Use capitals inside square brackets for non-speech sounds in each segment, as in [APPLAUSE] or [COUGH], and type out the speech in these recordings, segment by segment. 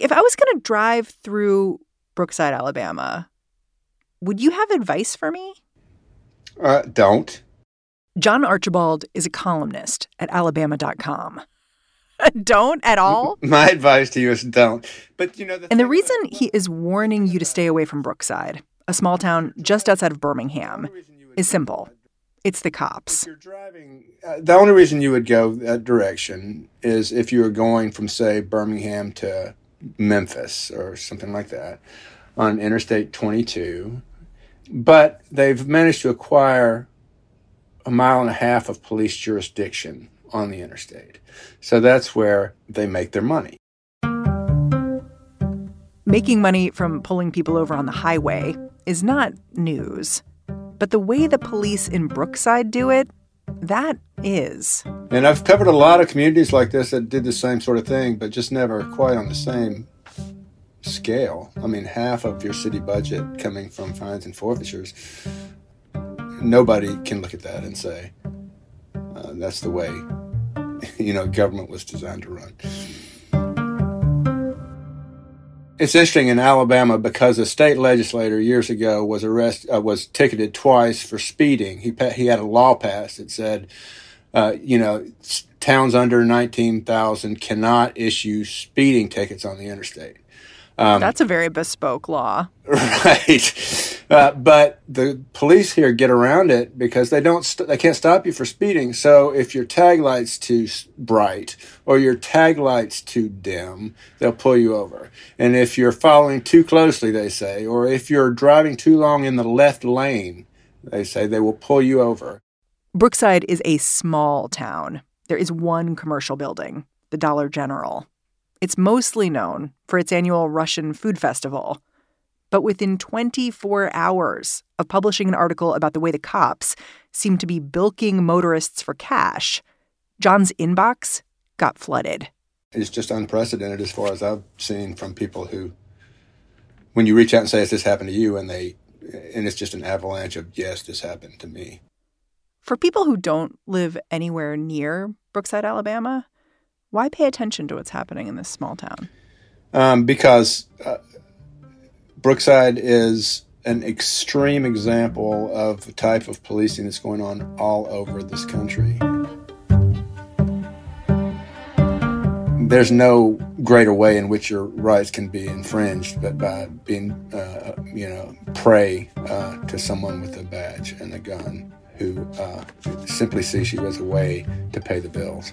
If I was going to drive through Brookside, Alabama, would you have advice for me? Uh, don't. John Archibald is a columnist at alabama.com. [LAUGHS] don't at all? My advice to you is don't. But you know, the and the reason he is warning you to stay away from Brookside, a small town just outside of Birmingham, is simple. It's the cops. If you're driving, uh, the only reason you would go that direction is if you were going from, say, Birmingham to Memphis or something like that on Interstate 22. But they've managed to acquire a mile and a half of police jurisdiction on the interstate. So that's where they make their money. Making money from pulling people over on the highway is not news. But the way the police in Brookside do it, that is. And I've covered a lot of communities like this that did the same sort of thing, but just never quite on the same scale. I mean, half of your city budget coming from fines and forfeitures. Nobody can look at that and say uh, that's the way, [LAUGHS] you know, government was designed to run. It's interesting in Alabama because a state legislator years ago was arrested, uh, was ticketed twice for speeding. He he had a law passed that said, uh, you know, towns under nineteen thousand cannot issue speeding tickets on the interstate. Um, That's a very bespoke law. [LAUGHS] Right. Uh, but the police here get around it because they don't st- they can't stop you for speeding. So if your tag light's too bright or your tag light's too dim, they'll pull you over. And if you're following too closely, they say, or if you're driving too long in the left lane, they say they will pull you over. Brookside is a small town. There is one commercial building, the Dollar General. It's mostly known for its annual Russian food festival. But within 24 hours of publishing an article about the way the cops seem to be bilking motorists for cash, John's inbox got flooded. It's just unprecedented as far as I've seen from people who, when you reach out and say, Has this happened to you? and they, and it's just an avalanche of, Yes, this happened to me. For people who don't live anywhere near Brookside, Alabama, why pay attention to what's happening in this small town? Um, because uh, Brookside is an extreme example of the type of policing that's going on all over this country. There's no greater way in which your rights can be infringed but by being, uh, you know, prey uh, to someone with a badge and a gun who uh, simply sees you as a way to pay the bills.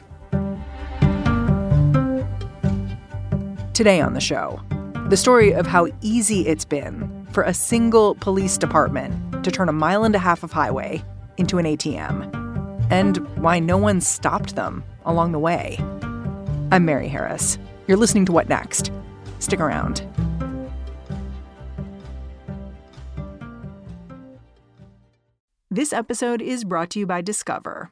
Today on the show, the story of how easy it's been for a single police department to turn a mile and a half of highway into an ATM, and why no one stopped them along the way. I'm Mary Harris. You're listening to What Next? Stick around. This episode is brought to you by Discover.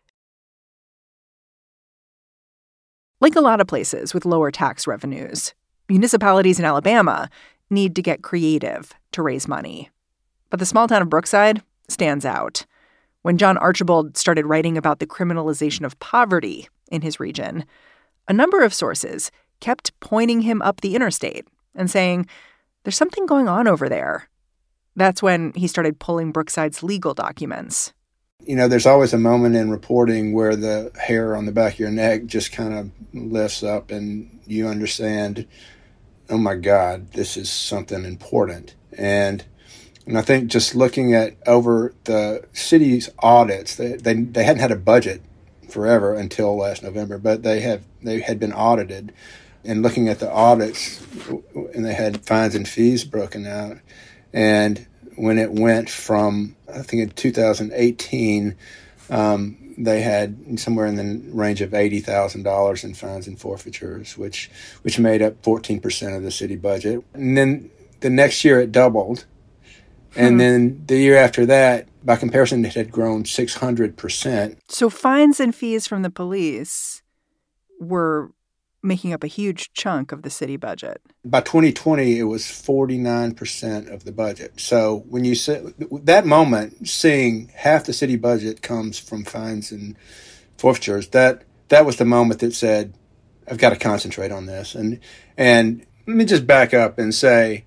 Like a lot of places with lower tax revenues, municipalities in Alabama need to get creative to raise money. But the small town of Brookside stands out. When John Archibald started writing about the criminalization of poverty in his region, a number of sources kept pointing him up the interstate and saying, There's something going on over there. That's when he started pulling Brookside's legal documents. You know, there's always a moment in reporting where the hair on the back of your neck just kind of lifts up and you understand, oh my God, this is something important. And and I think just looking at over the city's audits, they, they, they hadn't had a budget forever until last November, but they have they had been audited. And looking at the audits, and they had fines and fees broken out. And when it went from, I think in 2018, um, they had somewhere in the range of eighty thousand dollars in fines and forfeitures, which which made up fourteen percent of the city budget. And then the next year it doubled, and hmm. then the year after that, by comparison, it had grown six hundred percent. So fines and fees from the police were making up a huge chunk of the city budget. By 2020, it was 49% of the budget. So when you say that moment, seeing half the city budget comes from fines and forfeitures, that that was the moment that said, I've got to concentrate on this. And and let me just back up and say,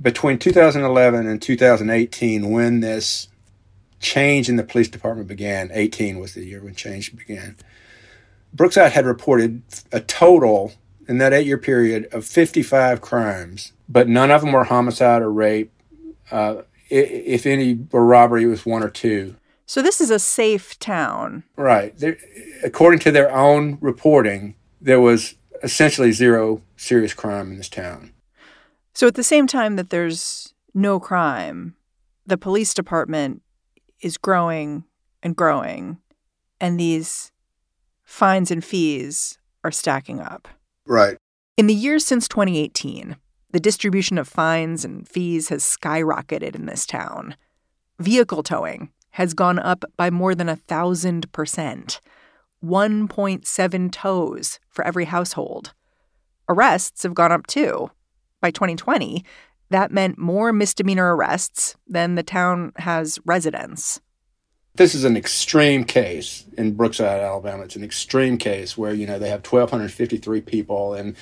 between 2011 and 2018, when this change in the police department began, 18 was the year when change began Brookside had reported a total in that eight year period of 55 crimes, but none of them were homicide or rape. Uh, if any were robbery, it was one or two. So this is a safe town. Right. According to their own reporting, there was essentially zero serious crime in this town. So at the same time that there's no crime, the police department is growing and growing, and these fines and fees are stacking up. Right. In the years since 2018, the distribution of fines and fees has skyrocketed in this town. Vehicle towing has gone up by more than a thousand percent. 1.7 tows for every household. Arrests have gone up too. By 2020, that meant more misdemeanor arrests than the town has residents. This is an extreme case in Brookside, Alabama. It's an extreme case where you know they have 1,253 people and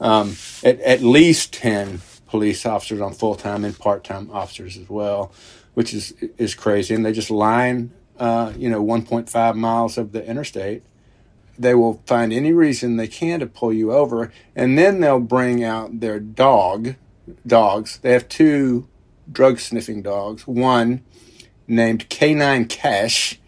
um, at, at least 10 police officers on full time and part time officers as well, which is is crazy. And they just line, uh, you know, 1.5 miles of the interstate. They will find any reason they can to pull you over, and then they'll bring out their dog, dogs. They have two drug sniffing dogs. One named K9 Cash.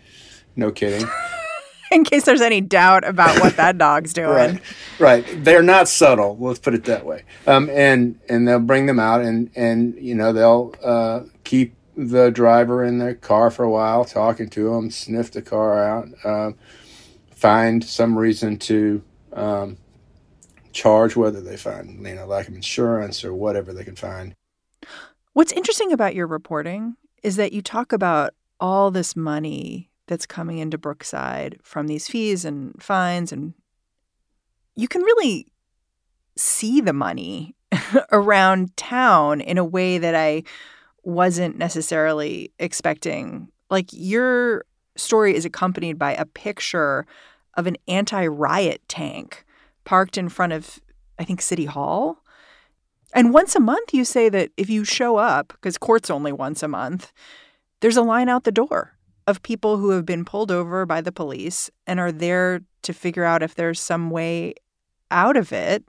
No kidding. [LAUGHS] In case there's any doubt about what that dog's [LAUGHS] doing. right. Right. They're not subtle. Let's put it that way. Um, and and they'll bring them out, and and you know they'll uh, keep the driver in their car for a while, talking to them, sniff the car out, uh, find some reason to um, charge, whether they find you know lack of insurance or whatever they can find. What's interesting about your reporting is that you talk about all this money that's coming into Brookside from these fees and fines, and you can really see the money [LAUGHS] around town in a way that I wasn't necessarily expecting. Like your story is accompanied by a picture of an anti riot tank parked in front of, I think, City Hall. And once a month, you say that if you show up, because court's only once a month, there's a line out the door of people who have been pulled over by the police and are there to figure out if there's some way out of it.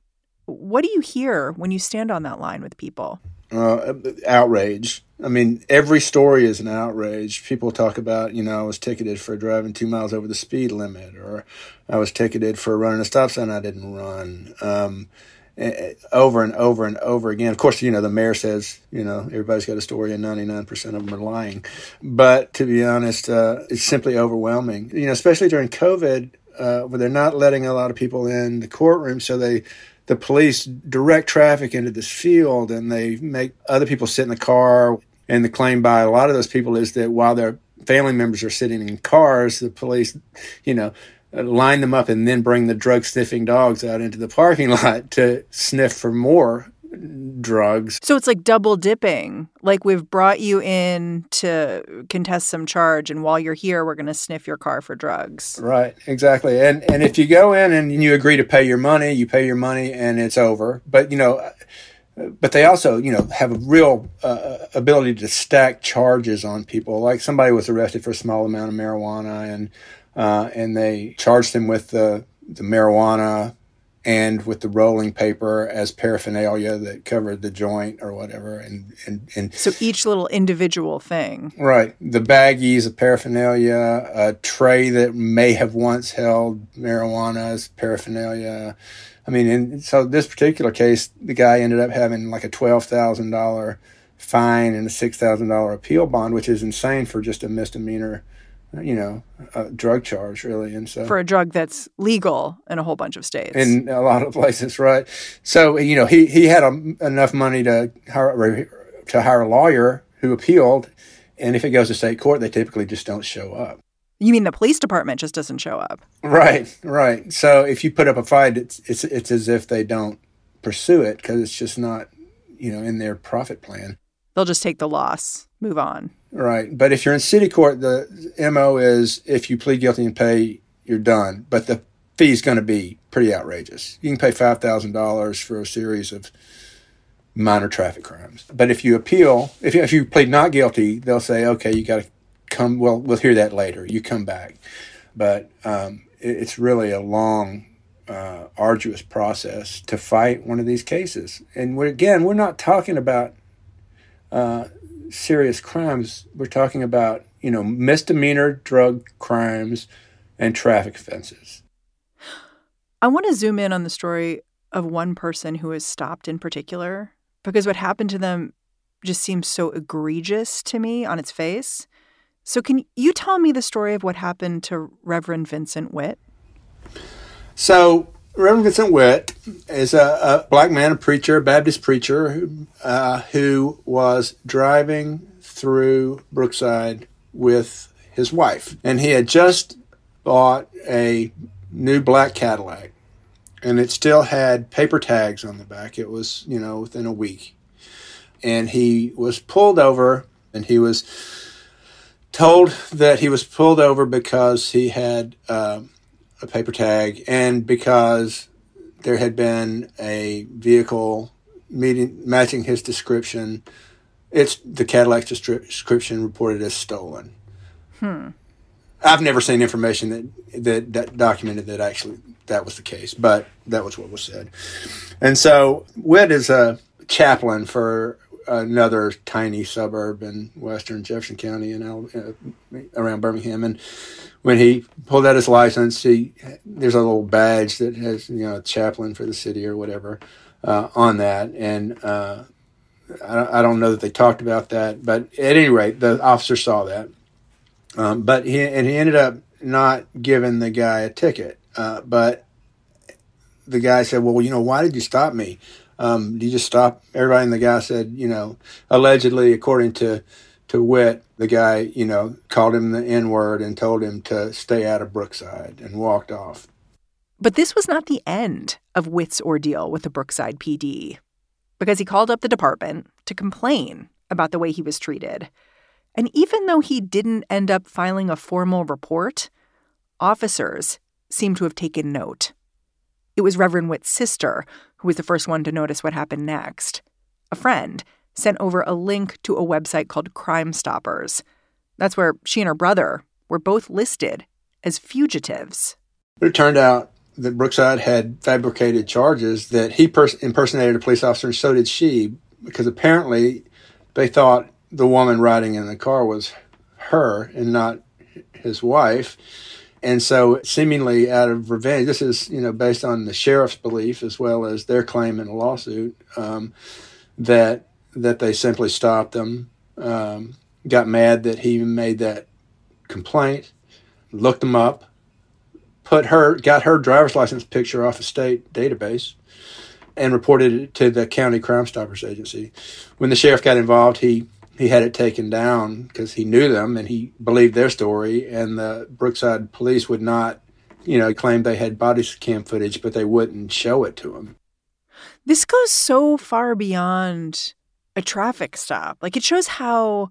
What do you hear when you stand on that line with people? Uh, outrage. I mean, every story is an outrage. People talk about, you know, I was ticketed for driving two miles over the speed limit, or I was ticketed for running a stop sign I didn't run. Um, over and over and over again. Of course, you know, the mayor says, you know, everybody's got a story and 99% of them are lying. But to be honest, uh, it's simply overwhelming, you know, especially during COVID, uh, where they're not letting a lot of people in the courtroom. So they, the police direct traffic into this field and they make other people sit in the car. And the claim by a lot of those people is that while their family members are sitting in cars, the police, you know, line them up and then bring the drug sniffing dogs out into the parking [LAUGHS] lot to sniff for more drugs. So it's like double dipping. Like we've brought you in to contest some charge and while you're here we're going to sniff your car for drugs. Right, exactly. And and if you go in and you agree to pay your money, you pay your money and it's over. But you know, but they also, you know, have a real uh, ability to stack charges on people. Like somebody was arrested for a small amount of marijuana, and uh, and they charged him with the the marijuana and with the rolling paper as paraphernalia that covered the joint or whatever. And and, and so each little individual thing. Right. The baggies of paraphernalia a tray that may have once held marijuana as paraphernalia. I mean and so this particular case the guy ended up having like a $12000 fine and a $6000 appeal bond which is insane for just a misdemeanor you know, a drug charge, really. And so for a drug that's legal in a whole bunch of states, in a lot of places, right? So you know, he he had a, enough money to hire to hire a lawyer who appealed, and if it goes to state court, they typically just don't show up. You mean the police department just doesn't show up? Right, right. So if you put up a fight, it's it's it's as if they don't pursue it because it's just not, you know, in their profit plan. They'll just take the loss, move on. Right. But if you're in city court, the MO is if you plead guilty and pay, you're done. But the fee is going to be pretty outrageous. You can pay $5,000 for a series of minor traffic crimes. But if you appeal, if you, if you plead not guilty, they'll say, okay, you got to come, well, we'll hear that later. You come back. But um, it, it's really a long, uh, arduous process to fight one of these cases. And we're, again, we're not talking about uh, serious crimes, we're talking about, you know, misdemeanor drug crimes and traffic offenses. I want to zoom in on the story of one person who was stopped in particular because what happened to them just seems so egregious to me on its face. So, can you tell me the story of what happened to Reverend Vincent Witt? So, Reverend Vincent Witt is a, a, black man, a preacher, a Baptist preacher, who, uh, who was driving through Brookside with his wife. And he had just bought a new black Cadillac, and it still had paper tags on the back. It was, you know, within a week. And he was pulled over, and he was told that he was pulled over because he had. Uh, a paper tag, and because there had been a vehicle meeting matching his description, it's the Cadillac's description reported as stolen. Hmm. I've never seen information that, that that documented that actually that was the case, but that was what was said. And so Witt is a chaplain for another tiny suburb in western Jefferson County and uh, around Birmingham, and when he pulled out his license, he there's a little badge that has you know chaplain for the city or whatever uh, on that, and uh, I, I, don't know that they talked about that, but at any rate, the officer saw that. Um, but he and he ended up not giving the guy a ticket, uh, but the guy said, "Well, you know, why did you stop me? Um, you just stop everybody?" And the guy said, "You know, allegedly, according to." to Witt, the guy, you know, called him the N word and told him to stay out of Brookside and walked off. But this was not the end of Witt's ordeal with the Brookside PD, because he called up the department to complain about the way he was treated. And even though he didn't end up filing a formal report, officers seem to have taken note. It was Reverend Witt's sister who was the first one to notice what happened next. A friend sent over a link to a website called Crime Stoppers. That's where she and her brother were both listed as fugitives. It turned out that Brookside had fabricated charges that he pers- impersonated a police officer, and so did she, because apparently they thought the woman riding in the car was her and not his wife. And so, seemingly out of revenge, this is you know based on the sheriff's belief as well as their claim in a lawsuit um, that that they simply stopped them. Um, got mad that he made that complaint, looked them up, put her, got her driver's license picture off a state database, and reported it to the county Crime Stoppers agency. When the sheriff got involved, he he had it taken down because he knew them and he believed their story. And the Brookside police would not, you know, claim they had body cam footage, but they wouldn't show it to him. This goes so far beyond a traffic stop. Like it shows how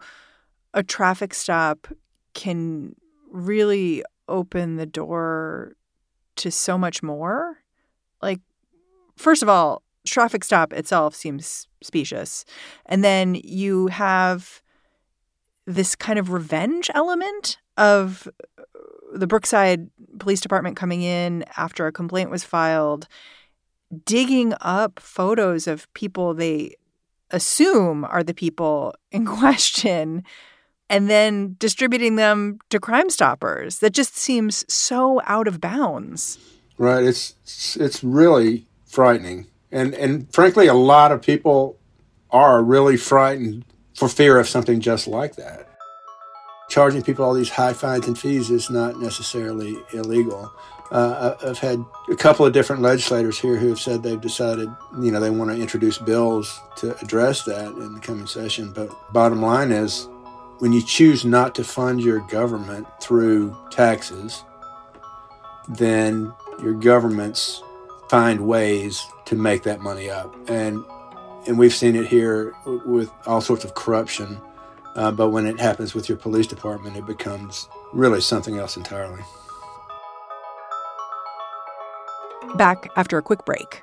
a traffic stop can really open the door to so much more. Like, first of all, traffic stop itself seems specious. And then you have this kind of revenge element of uh, the Brookside Police Department coming in after a complaint was filed, digging up photos of people they assume are the people in [LAUGHS] question, and then distributing them to Crime Stoppers. That just seems so out of bounds. Right. It's it's really frightening, and and frankly, a lot of people are really frightened for fear of something just like that. Charging people all these high fines and fees is not necessarily illegal. Uh, I've had a couple of different legislators here who have said they've decided, you know, they want to introduce bills to address that in the coming session. But bottom line is, when you choose not to fund your government through taxes, then your governments find ways to make that money up. And and we've seen it here with all sorts of corruption. Uh, but when it happens with your police department, it becomes really something else entirely. Back after a quick break.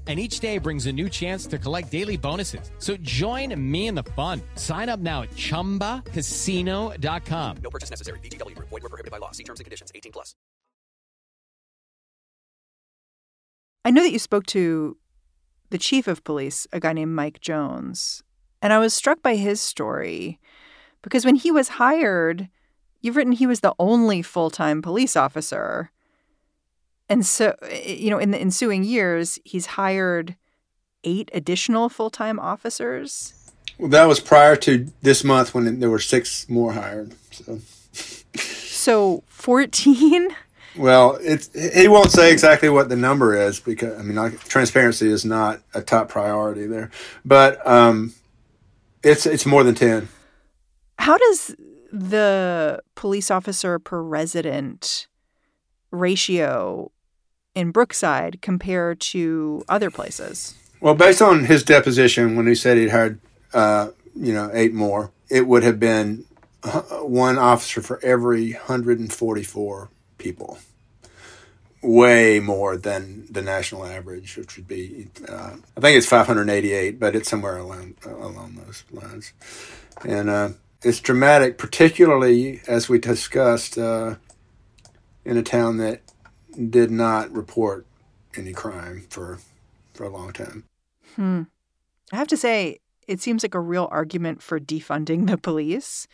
and each day brings a new chance to collect daily bonuses. So join me in the fun. Sign up now at ChumbaCasino.com. No purchase necessary. VGW. Void were prohibited by law. See terms and conditions. 18 plus. I know that you spoke to the chief of police, a guy named Mike Jones, and I was struck by his story because when he was hired, you've written he was the only full-time police officer and so, eh, you know, in the ensuing years, he's hired eight additional full time officers. Well, that was prior to this month when there were six more hired. So, so 14? Well, it's he won't say exactly what the number is because I mean, transparency is not a top priority there, but um, it's it's more than ten. How does the police officer per resident ratio in Brookside compared to other places? Well, based on his deposition, when he said he'd hired, uh, you know, eight more, it would have been one officer for every 144 people. Way more than the national average, which would be, uh, I think it's 588, but it's somewhere along along those lines. And uh, it's dramatic, particularly as we discussed uh, in a town that did not report any crime for for a long time. Hmm. I have to say, it seems like a real argument for defunding the police.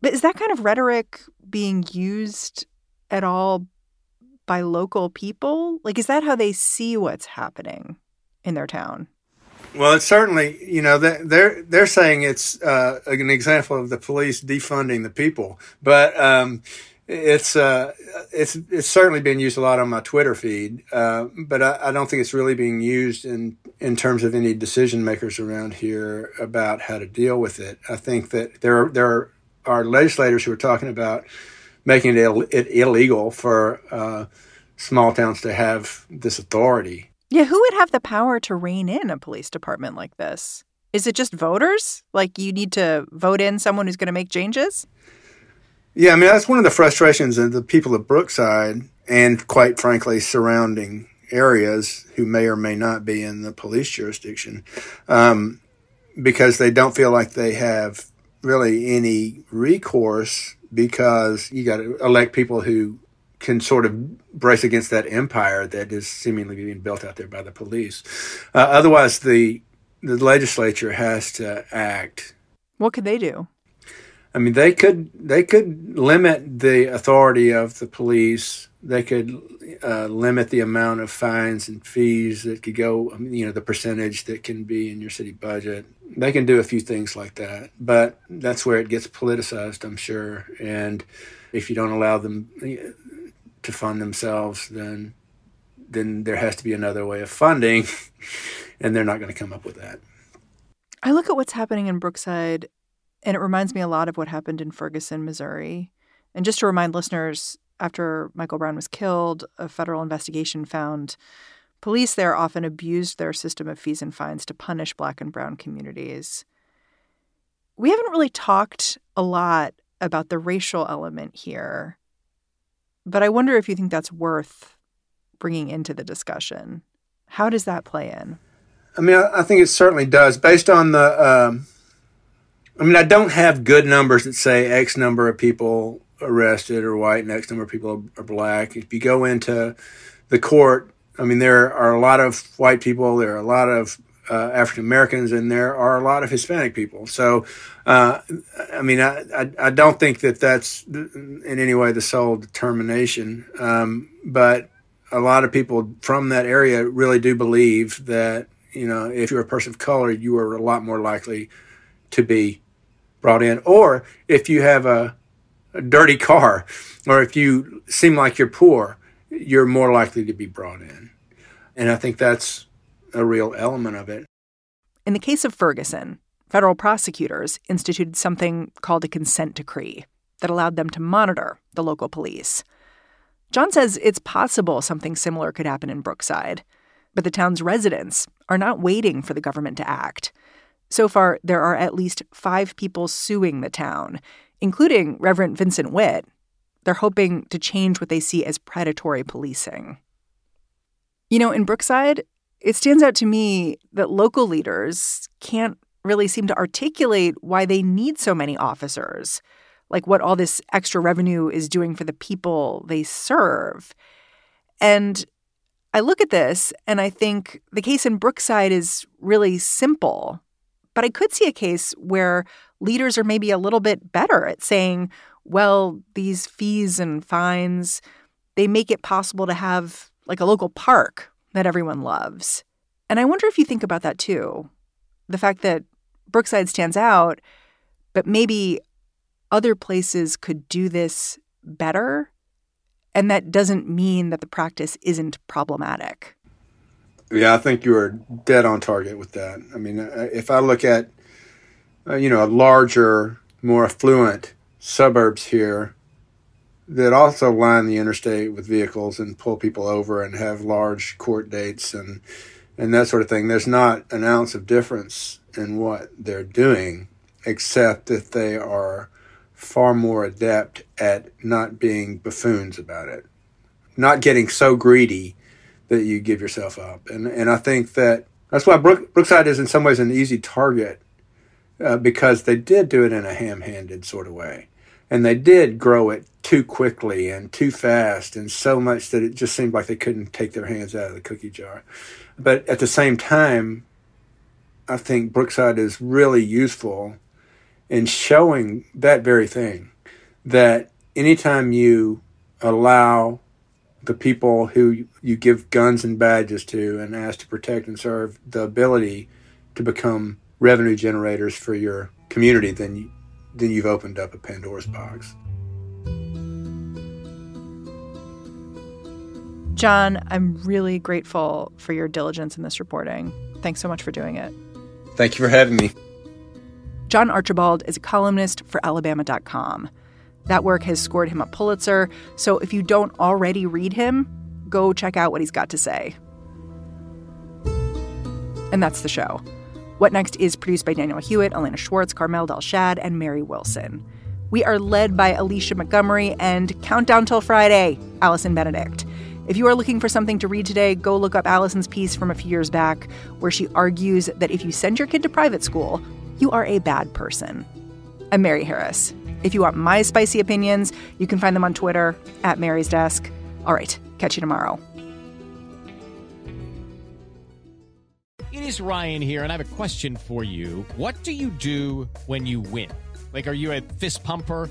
But is that kind of rhetoric being used at all by local people? Like, is that how they see what's happening in their town? Well, it's certainly, you know, they're they're saying it's uh, an example of the police defunding the people, but um, it's uh, it's it's certainly been used a lot on my Twitter feed, uh, but I, I, don't think it's really being used in in terms of any decision makers around here about how to deal with it. I think that there are, there are legislators who are talking about making it, Ill, it illegal for uh, small towns to have this authority. Yeah, who would have the power to rein in a police department like this? Is it just voters? Like you need to vote in someone who's going to make changes? Yeah, I mean that's one of the frustrations of the people of Brookside and quite frankly surrounding areas who may or may not be in the police jurisdiction um, because they don't feel like they have really any recourse because you got to elect people who can sort of brace against that empire that is seemingly being built out there by the police. Uh, otherwise, the the legislature has to act. What could they do? I mean, they could they could limit the authority of the police. They could uh, limit the amount of fines and fees that could go. You know, the percentage that can be in your city budget. They can do a few things like that, but that's where it gets politicized, I'm sure. And if you don't allow them to fund themselves, then then there has to be another way of funding, [LAUGHS] and they're not going to come up with that. I look at what's happening in Brookside and it reminds me a lot of what happened in Ferguson, Missouri. And just to remind listeners, after Michael Brown was killed, a federal investigation found police there often abused their system of fees and fines to punish black and brown communities. We haven't really talked a lot about the racial element here, but I wonder if you think that's worth bringing into the discussion. How does that play in? I mean, I, think it certainly does. Based on the, um, I mean, I don't have good numbers that say X number of people arrested are white and X number of people are black. If you go into the court, I mean, there are a lot of white people, there are a lot of uh, African Americans, and there are a lot of Hispanic people. So, uh, I mean, I, I, I, don't think that that's in any way the sole determination. Um, but a lot of people from that area really do believe that, you know, if you're a person of color, you are a lot more likely to be brought in. Or if you have a, a dirty car, or if you seem like you're poor, you're more likely to be brought in. And I think that's a real element of it. In the case of Ferguson, federal prosecutors instituted something called a consent decree that allowed them to monitor the local police. John says it's possible something similar could happen in Brookside, but the town's residents are not waiting for the government to act. So far, there are at least five people suing the town, including Reverend Vincent Witt. They're hoping to change what they see as predatory policing. You know, in Brookside, it stands out to me that local leaders can't really seem to articulate why they need so many officers, like what all this extra revenue is doing for the people they serve. And I look at this and I think the case in Brookside is really simple. But I could see a case where leaders are maybe a little bit better at saying, well, these fees and fines, they make it possible to have like a local park that everyone loves. And I wonder if you think about that too. The fact that Brookside stands out, but maybe other places could do this better. And that doesn't mean that the practice isn't problematic. Yeah, I think you are dead on target with that. I mean, uh, if I look at, uh, you know, a larger, more affluent suburbs here that also line the interstate with vehicles and pull people over and have large court dates and and that sort of thing. There's not an ounce of difference in what they're doing, except that they are far more adept at not being buffoons about it, not getting so greedy that you give yourself up. And and I think that that's why Brook, Brookside is in some ways an easy target uh, because they did do it in a ham-handed sort of way, and they did grow it too quickly and too fast, and so much that it just seemed like they couldn't take their hands out of the cookie jar. But at the same time, I think Brookside is really useful in showing that very thing that anytime you allow the people who you give guns and badges to and ask to protect and serve the ability to become revenue generators for your community, then you, then you've opened up a Pandora's box. John, I'm really grateful for your diligence in this reporting. Thanks so much for doing it. Thank you for having me. John Archibald is a columnist for Alabama.com. That work has scored him a Pulitzer, so if you don't already read him, go check out what he's got to say. And that's the show. What Next is produced by Daniel Hewitt, Elena Schwartz, Carmel Delshad, and Mary Wilson. We are led by Alicia Montgomery and Countdown Till Friday, Allison Benedict. If you are looking for something to read today, go look up Allison's piece from a few years back, where she argues that if you send your kid to private school, you are a bad person. I'm Mary Harris. If you want my spicy opinions, you can find them on Twitter at Mary's Desk. All right, catch you tomorrow. It is Ryan here, and I have a question for you. What do you do when you win? Like, are you a fist pumper?